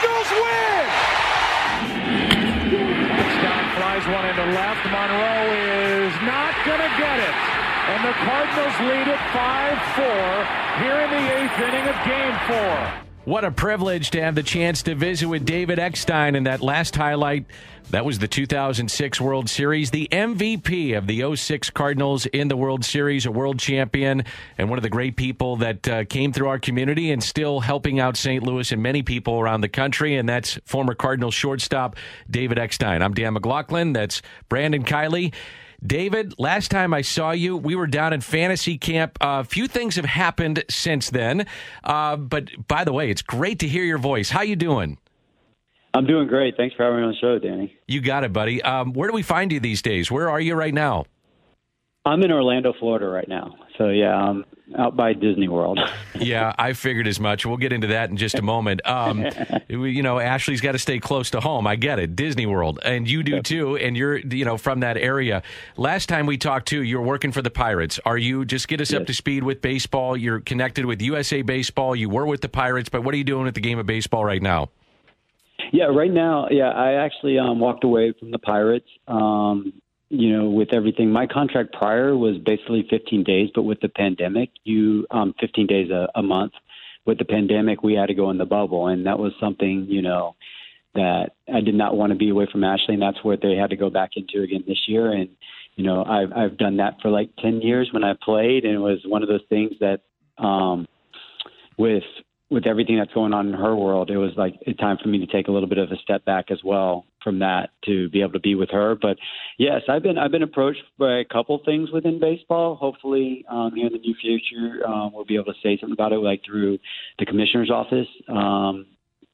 Cardinals win. Eckstein flies one into left. Monroe is not going to get it. And the Cardinals lead it 5-4 here in the eighth inning of game four. What a privilege to have the chance to visit with David Eckstein in that last highlight. That was the 2006 World Series, the MVP of the 06 Cardinals in the World Series, a world champion, and one of the great people that uh, came through our community and still helping out St. Louis and many people around the country. And that's former Cardinals shortstop David Eckstein. I'm Dan McLaughlin. That's Brandon Kiley. David, last time I saw you, we were down in fantasy camp. A uh, few things have happened since then. Uh, but by the way, it's great to hear your voice. How you doing? I'm doing great. Thanks for having me on the show, Danny. You got it, buddy. Um, where do we find you these days? Where are you right now? I'm in Orlando, Florida right now. So yeah, I'm out by Disney World. yeah, I figured as much. We'll get into that in just a moment. Um, you know, Ashley's got to stay close to home. I get it, Disney World, and you do too. And you're, you know, from that area. Last time we talked too, you're working for the Pirates. Are you? Just get us yes. up to speed with baseball. You're connected with USA Baseball. You were with the Pirates, but what are you doing at the game of baseball right now? Yeah, right now, yeah, I actually um, walked away from the Pirates. Um, you know, with everything, my contract prior was basically 15 days, but with the pandemic, you um, 15 days a, a month. With the pandemic, we had to go in the bubble, and that was something you know that I did not want to be away from Ashley, and that's what they had to go back into again this year. And you know, I've I've done that for like 10 years when I played, and it was one of those things that um, with with everything that's going on in her world, it was like a time for me to take a little bit of a step back as well from that to be able to be with her. But yes, I've been I've been approached by a couple things within baseball. Hopefully, um, here in the near future, um, we'll be able to say something about it, like through the commissioner's office, um,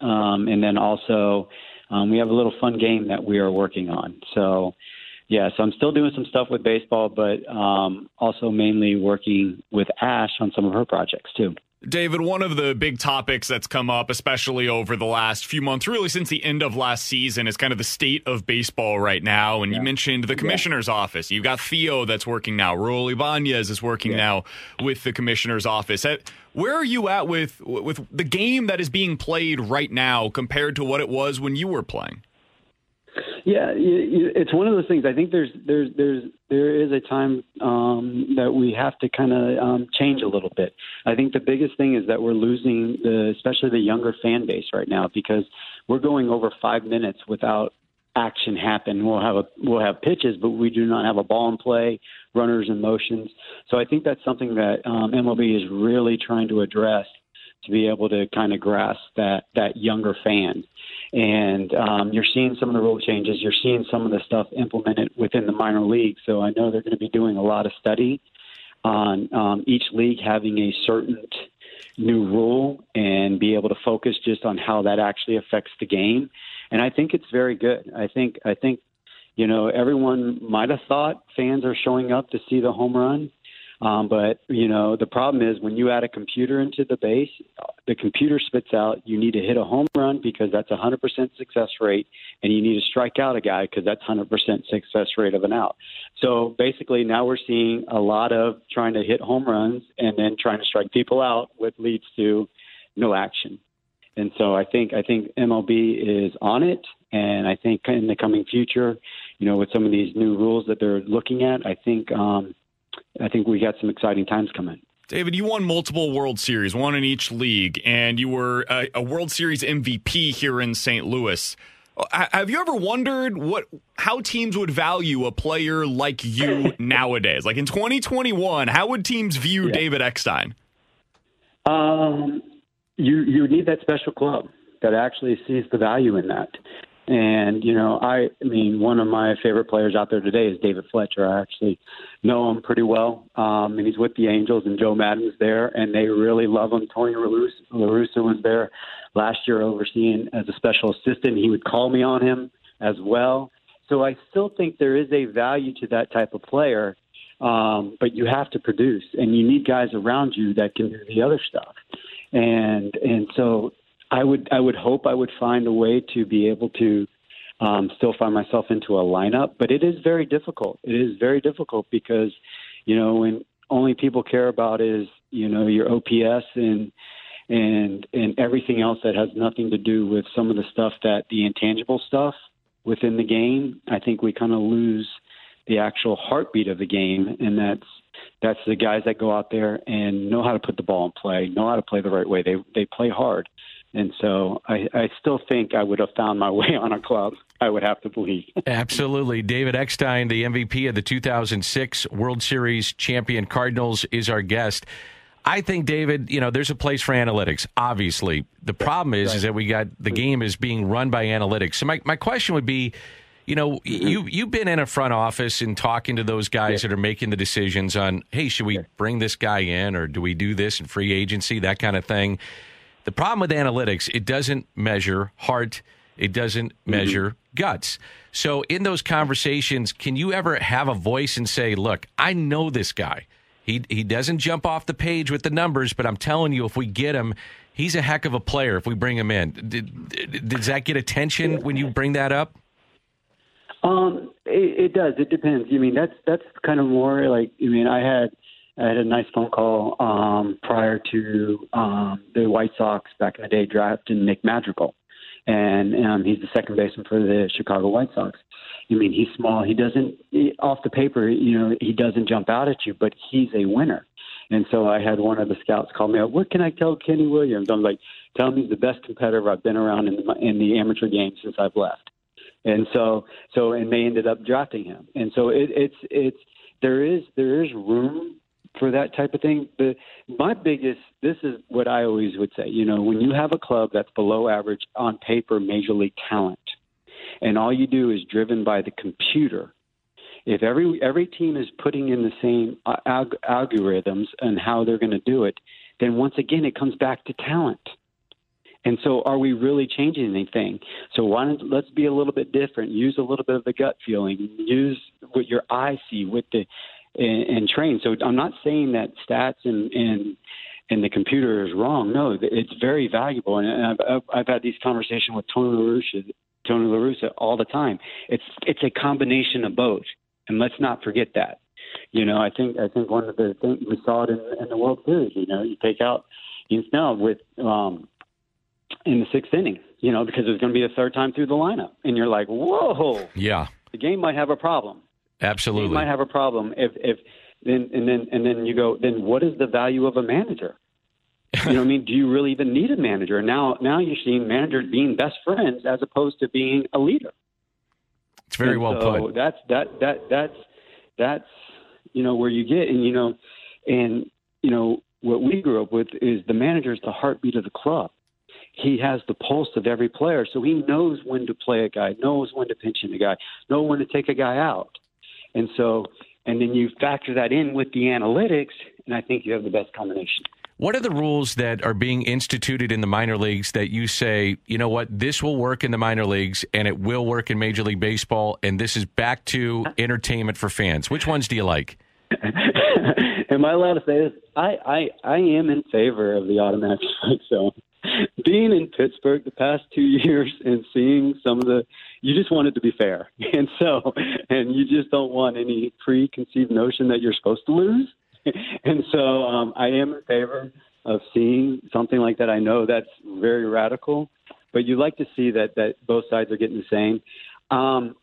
um, and then also um, we have a little fun game that we are working on. So. Yeah, so I'm still doing some stuff with baseball, but um, also mainly working with Ash on some of her projects too. David, one of the big topics that's come up, especially over the last few months, really since the end of last season, is kind of the state of baseball right now. And yeah. you mentioned the commissioner's yeah. office. You've got Theo that's working now. Raul Ibanez is working yeah. now with the commissioner's office. Where are you at with with the game that is being played right now compared to what it was when you were playing? Yeah, it's one of those things. I think there's there's there's there is a time um, that we have to kind of um, change a little bit. I think the biggest thing is that we're losing the especially the younger fan base right now because we're going over five minutes without action happen. We'll have a we'll have pitches, but we do not have a ball in play, runners in motions. So I think that's something that um, MLB is really trying to address to be able to kind of grasp that that younger fan. And um, you're seeing some of the rule changes. You're seeing some of the stuff implemented within the minor league. So I know they're going to be doing a lot of study on um, each league having a certain new rule and be able to focus just on how that actually affects the game. And I think it's very good. I think I think you know everyone might have thought fans are showing up to see the home run um, but you know, the problem is when you add a computer into the base, the computer spits out you need to hit a home run because that's a hundred percent success rate, and you need to strike out a guy because that's hundred percent success rate of an out. So basically, now we're seeing a lot of trying to hit home runs and then trying to strike people out, which leads to no action. And so I think I think MLB is on it, and I think in the coming future, you know, with some of these new rules that they're looking at, I think um, I think we got some exciting times coming. David, you won multiple World Series, one in each league, and you were a, a World Series MVP here in St. Louis. Have you ever wondered what how teams would value a player like you nowadays? Like in 2021, how would teams view yeah. David Eckstein? Um, you you need that special club that actually sees the value in that. And you know, I, I mean, one of my favorite players out there today is David Fletcher. I actually know him pretty well, um, and he's with the Angels, and Joe Maddon's there, and they really love him. Tony La Russa was there last year overseeing as a special assistant. He would call me on him as well. So I still think there is a value to that type of player, um, but you have to produce, and you need guys around you that can do the other stuff. And and so I would I would hope I would find a way to be able to um, still find myself into a lineup, but it is very difficult. It is very difficult because you know when only people care about is you know your OPS and and and everything else that has nothing to do with some of the stuff that the intangible stuff within the game. I think we kind of lose the actual heartbeat of the game, and that's that's the guys that go out there and know how to put the ball in play, know how to play the right way. They they play hard, and so I, I still think I would have found my way on a club. I would have to believe. Absolutely. David Eckstein, the MVP of the 2006 World Series champion Cardinals, is our guest. I think, David, you know, there's a place for analytics. Obviously, the problem is, right. is that we got the game is being run by analytics. So my, my question would be, you know, mm-hmm. you you've been in a front office and talking to those guys yeah. that are making the decisions on, hey, should we bring this guy in or do we do this in free agency, that kind of thing. The problem with analytics, it doesn't measure heart, it doesn't mm-hmm. measure guts. So in those conversations, can you ever have a voice and say, look, I know this guy. He he doesn't jump off the page with the numbers, but I'm telling you, if we get him, he's a heck of a player. If we bring him in, Did, does that get attention when you bring that up? Um, it, it does. It depends. I mean, that's that's kind of more like. I mean, I had I had a nice phone call um, prior to um, the White Sox back in the day drafting Nick Madrigal, and um, he's the second baseman for the Chicago White Sox. I mean, he's small. He doesn't he, off the paper, you know, he doesn't jump out at you, but he's a winner. And so I had one of the scouts call me up. What can I tell Kenny Williams? I'm like, tell him he's the best competitor I've been around in the in the amateur game since I've left. And so, so, and they ended up drafting him. And so it, it's, it's, there is, there is room for that type of thing. The, my biggest, this is what I always would say, you know, when you have a club that's below average on paper, major league talent, and all you do is driven by the computer, if every every team is putting in the same alg- algorithms and how they're going to do it, then once again it comes back to talent. And so, are we really changing anything? So, why don't let's be a little bit different. Use a little bit of the gut feeling. Use what your eyes see with the and, and train. So, I'm not saying that stats and and and the computer is wrong. No, it's very valuable. And I've, I've, I've had these conversations with Tony LaRussa, Tony LaRussa all the time. It's it's a combination of both, and let's not forget that. You know, I think I think one of the things we saw it in, in the World Series. You know, you take out Ian Snell with um, in the sixth inning, you know, because it's going to be the third time through the lineup. And you're like, whoa. Yeah. The game might have a problem. Absolutely. you might have a problem if, if, then, and then, and then you go, then what is the value of a manager? you know what I mean? Do you really even need a manager? Now, now you're seeing managers being best friends as opposed to being a leader. It's very and well so put. That's, that, that, that's, that's, you know, where you get, and, you know, and, you know, what we grew up with is the manager is the heartbeat of the club he has the pulse of every player, so he knows when to play a guy, knows when to pinch in a guy, knows when to take a guy out, and so and then you factor that in with the analytics, and I think you have the best combination. What are the rules that are being instituted in the minor leagues that you say, you know what, this will work in the minor leagues and it will work in Major League Baseball, and this is back to entertainment for fans? Which ones do you like? Am I allowed to say this? I, I, I am in favor of the automatic strike zone being in Pittsburgh the past two years and seeing some of the, you just want it to be fair, and so, and you just don't want any preconceived notion that you're supposed to lose, and so um, I am in favor of seeing something like that. I know that's very radical, but you like to see that that both sides are getting the same. Um,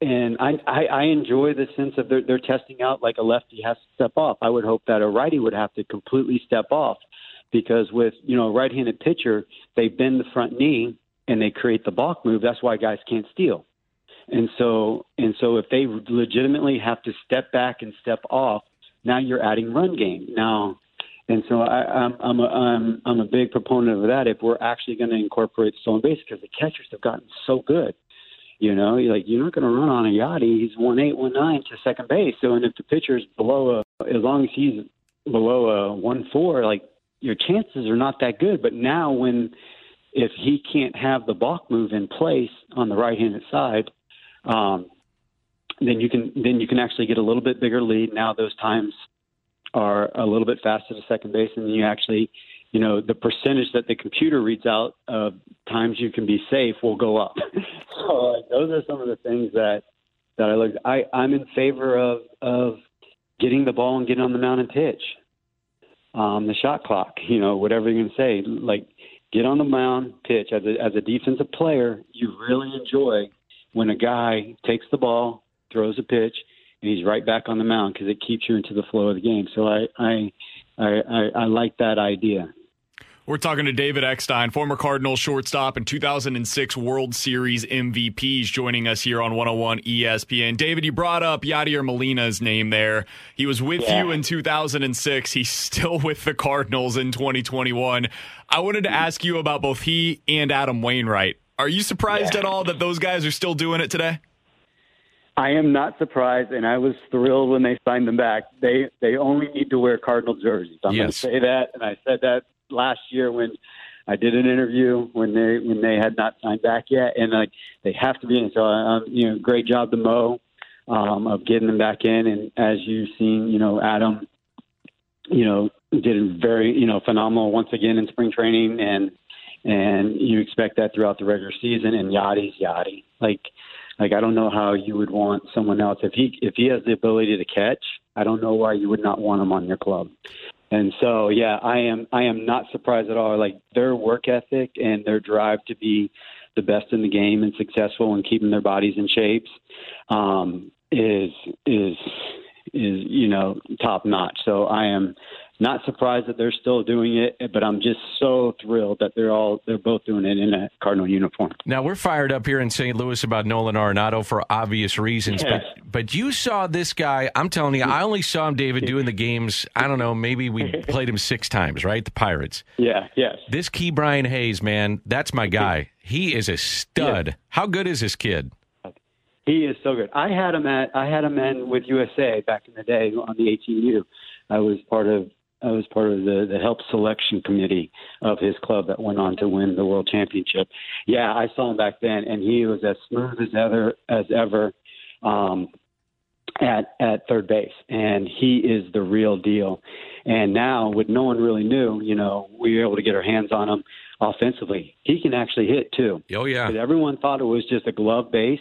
and I, I, I enjoy the sense of they're, they're testing out like a lefty has to step off. I would hope that a righty would have to completely step off because with you know a right-handed pitcher, they bend the front knee and they create the balk move. That's why guys can't steal. And so and so if they legitimately have to step back and step off, now you're adding run game. Now and so I, I'm I'm a, I'm I'm a big proponent of that. If we're actually going to incorporate stolen base, because the catchers have gotten so good, You know, you're like you're not going to run on a Yadi. He's one eight, one nine to second base. So, and if the pitcher's below a, as long as he's below a one four, like your chances are not that good. But now, when if he can't have the balk move in place on the right-handed side, um, then you can then you can actually get a little bit bigger lead. Now those times are a little bit faster to second base, and you actually, you know, the percentage that the computer reads out of times you can be safe will go up. so like, those are some of the things that that I look. I I'm in favor of of getting the ball and getting on the mound and pitch. Um, the shot clock, you know, whatever you're going to say, like get on the mound, pitch. As a, as a defensive player, you really enjoy when a guy takes the ball, throws a pitch, and he's right back on the mound because it keeps you into the flow of the game. So I I I, I, I like that idea. We're talking to David Eckstein, former Cardinal shortstop and 2006 World Series MVPs, joining us here on 101 ESPN. David, you brought up Yadier Molina's name there. He was with yeah. you in 2006. He's still with the Cardinals in 2021. I wanted to mm-hmm. ask you about both he and Adam Wainwright. Are you surprised yeah. at all that those guys are still doing it today? I am not surprised, and I was thrilled when they signed them back. They they only need to wear Cardinal jerseys. I'm yes. going to say that, and I said that last year when I did an interview when they when they had not signed back yet, and like they have to be in. So um, you know, great job to Mo um, of getting them back in, and as you've seen, you know, Adam, you know, did very you know phenomenal once again in spring training, and and you expect that throughout the regular season. And Yadi's Yadi, like like I don't know how you would want someone else if he if he has the ability to catch. I don't know why you would not want him on your club. And so, yeah, I am I am not surprised at all. Like their work ethic and their drive to be the best in the game and successful and keeping their bodies in shapes um, is is is you know top notch. So I am not surprised that they're still doing it, but I'm just so thrilled that they're all they're both doing it in a Cardinal uniform. Now we're fired up here in St. Louis about Nolan Arenado for obvious reasons, but but you saw this guy. I'm telling you, I only saw him, David, doing the games. I don't know, maybe we played him six times, right? The Pirates. Yeah. Yes. This Ke'Bryan Hayes, man, that's my guy. He is a stud. Yeah. How good is this kid? He is so good. I had him at I had him in with USA back in the day on the 18U. I was part of I was part of the, the help selection committee of his club that went on to win the world championship. Yeah, I saw him back then, and he was as smooth as ever as ever um, at at third base, and he is the real deal. And now, what no one really knew, you know, we were able to get our hands on him offensively. He can actually hit too. Oh yeah. Everyone thought it was just a glove base,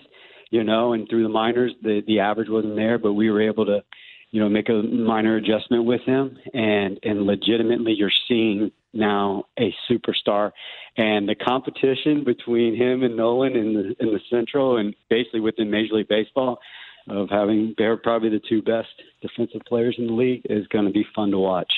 you know, and through the minors, the the average wasn't there, but we were able to you know, make a minor adjustment with him, and and legitimately, you're seeing now a superstar, and the competition between him and Nolan in the in the Central, and basically within Major League Baseball, of having they're probably the two best defensive players in the league is going to be fun to watch.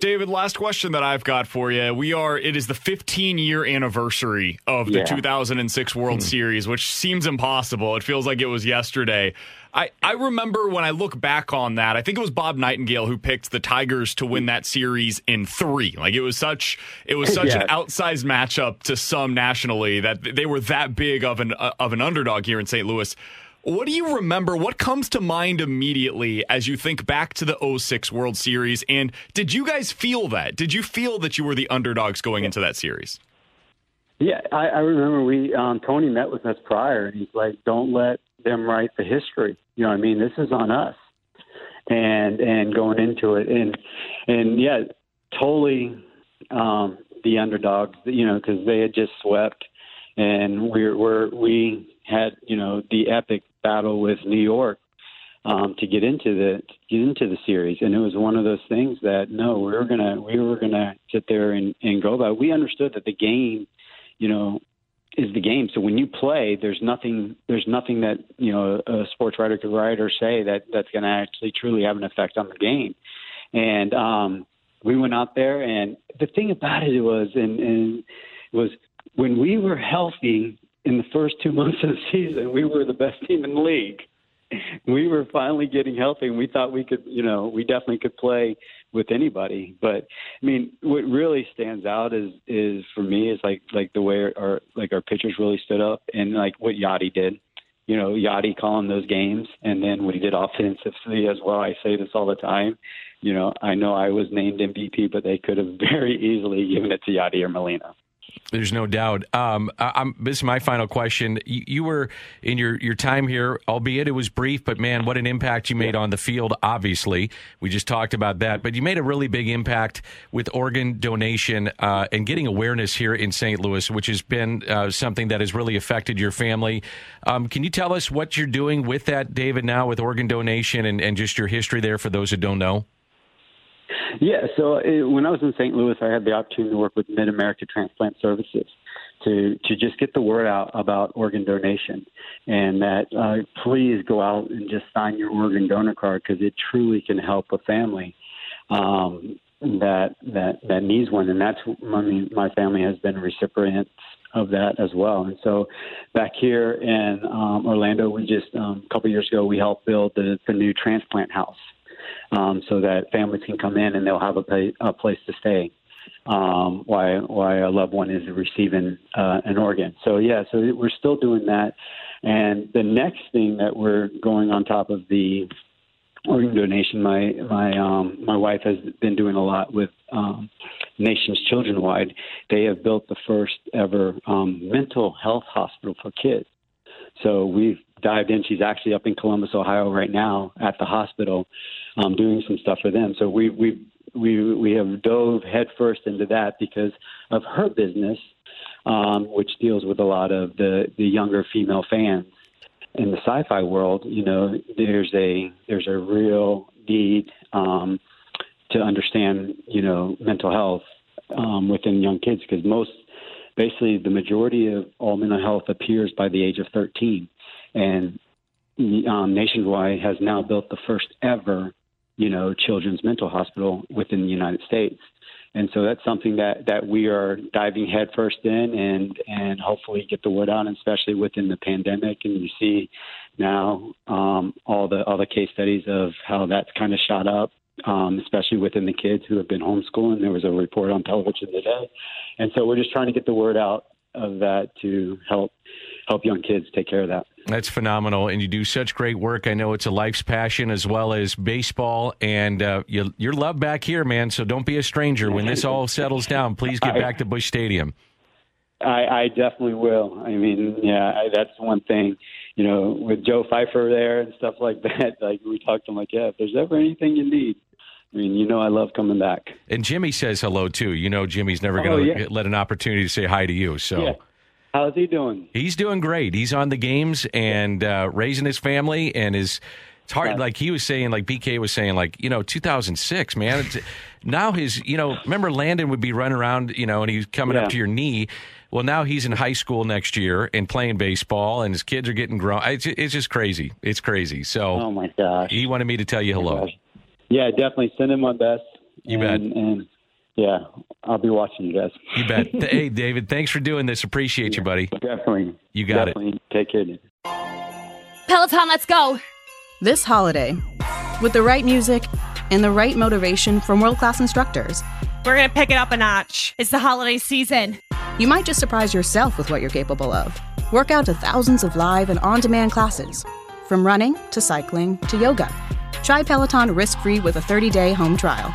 David, last question that I've got for you. We are, it is the 15 year anniversary of the yeah. 2006 World hmm. Series, which seems impossible. It feels like it was yesterday. I, I remember when I look back on that, I think it was Bob Nightingale who picked the Tigers to win that series in three. Like it was such it was such yeah. an outsized matchup to some nationally that they were that big of an uh, of an underdog here in St. Louis. What do you remember? What comes to mind immediately as you think back to the 06 World Series? And did you guys feel that? Did you feel that you were the underdogs going into that series? Yeah, I, I remember we um, Tony met with us prior, and he's like, "Don't let them write the history. You know, what I mean, this is on us." And and going into it, and and yeah, totally um, the underdogs. You know, because they had just swept, and we're we're we had you know the epic battle with New York um, to get into the get into the series, and it was one of those things that no, we were gonna we were gonna sit there and, and go by. We understood that the game, you know, is the game. So when you play, there's nothing there's nothing that you know a sports writer could write or say that that's going to actually truly have an effect on the game. And um, we went out there, and the thing about it was, and, and was when we were healthy in the first two months of the season, we were the best team in the league. we were finally getting healthy, and we thought we could, you know, we definitely could play with anybody. But I mean, what really stands out is is for me is like like the way our like our pitchers really stood up, and like what Yadi did. You know, Yadi calling those games, and then what he did offensively as well. I say this all the time. You know, I know I was named MVP, but they could have very easily given it to Yadi or Molina. There's no doubt. Um, I, this is my final question. You, you, were in your, your time here, albeit it was brief, but man, what an impact you made on the field. Obviously, we just talked about that, but you made a really big impact with organ donation uh, and getting awareness here in St. Louis, which has been uh, something that has really affected your family. Um, can you tell us what you're doing with that, David, now with organ donation and, and just your history there for those who don't know? Yeah, so it, when I was in St. Louis, I had the opportunity to work with Mid America Transplant Services to to just get the word out about organ donation, and that uh, please go out and just sign your organ donor card because it truly can help a family um, that that that needs one, and that's I mean my family has been recipients of that as well. And so back here in um, Orlando, we just um, a couple years ago we helped build the, the new transplant house um, so that families can come in and they'll have a, pay, a place to stay um, while while a loved one is receiving uh, an organ. So yeah, so we're still doing that. And the next thing that we're going on top of the organ donation, my my um, my wife has been doing a lot with um, Nations Children Wide. They have built the first ever um, mental health hospital for kids. So we've dived in. She's actually up in Columbus, Ohio, right now at the hospital, um, doing some stuff for them. So we we we we have dove headfirst into that because of her business, um, which deals with a lot of the the younger female fans in the sci-fi world. You know, there's a there's a real need um, to understand you know mental health um, within young kids because most basically the majority of all mental health appears by the age of 13 and um, Nationwide has now built the first ever, you know, children's mental hospital within the United States. And so that's something that, that we are diving headfirst in and, and hopefully get the word out, especially within the pandemic. And you see now um, all the all the case studies of how that's kind of shot up, um, especially within the kids who have been homeschooling. There was a report on television today. And so we're just trying to get the word out of that to help help young kids take care of that. That's phenomenal, and you do such great work. I know it's a life's passion as well as baseball, and uh, you, you're loved back here, man. So don't be a stranger. When this all settles down, please get back to Busch Stadium. I, I definitely will. I mean, yeah, I, that's one thing. You know, with Joe Pfeiffer there and stuff like that. Like we talked to him, like, yeah, if there's ever anything you need, I mean, you know, I love coming back. And Jimmy says hello too. You know, Jimmy's never going to oh, yeah. let an opportunity to say hi to you. So. Yeah. How's he doing? He's doing great. He's on the games and uh, raising his family and is. It's hard, like he was saying, like BK was saying, like you know, 2006, man. now his, you know, remember Landon would be running around, you know, and he's coming yeah. up to your knee. Well, now he's in high school next year and playing baseball, and his kids are getting grown. It's, it's just crazy. It's crazy. So, oh my gosh, he wanted me to tell you hello. Yeah, definitely send him my best. You and, bet. And yeah, I'll be watching you guys. You bet. hey, David, thanks for doing this. Appreciate you, buddy. Definitely. You got definitely. it. Take care. Peloton, let's go. This holiday, with the right music and the right motivation from world class instructors, we're going to pick it up a notch. It's the holiday season. You might just surprise yourself with what you're capable of. Work out to thousands of live and on demand classes, from running to cycling to yoga. Try Peloton risk free with a 30 day home trial.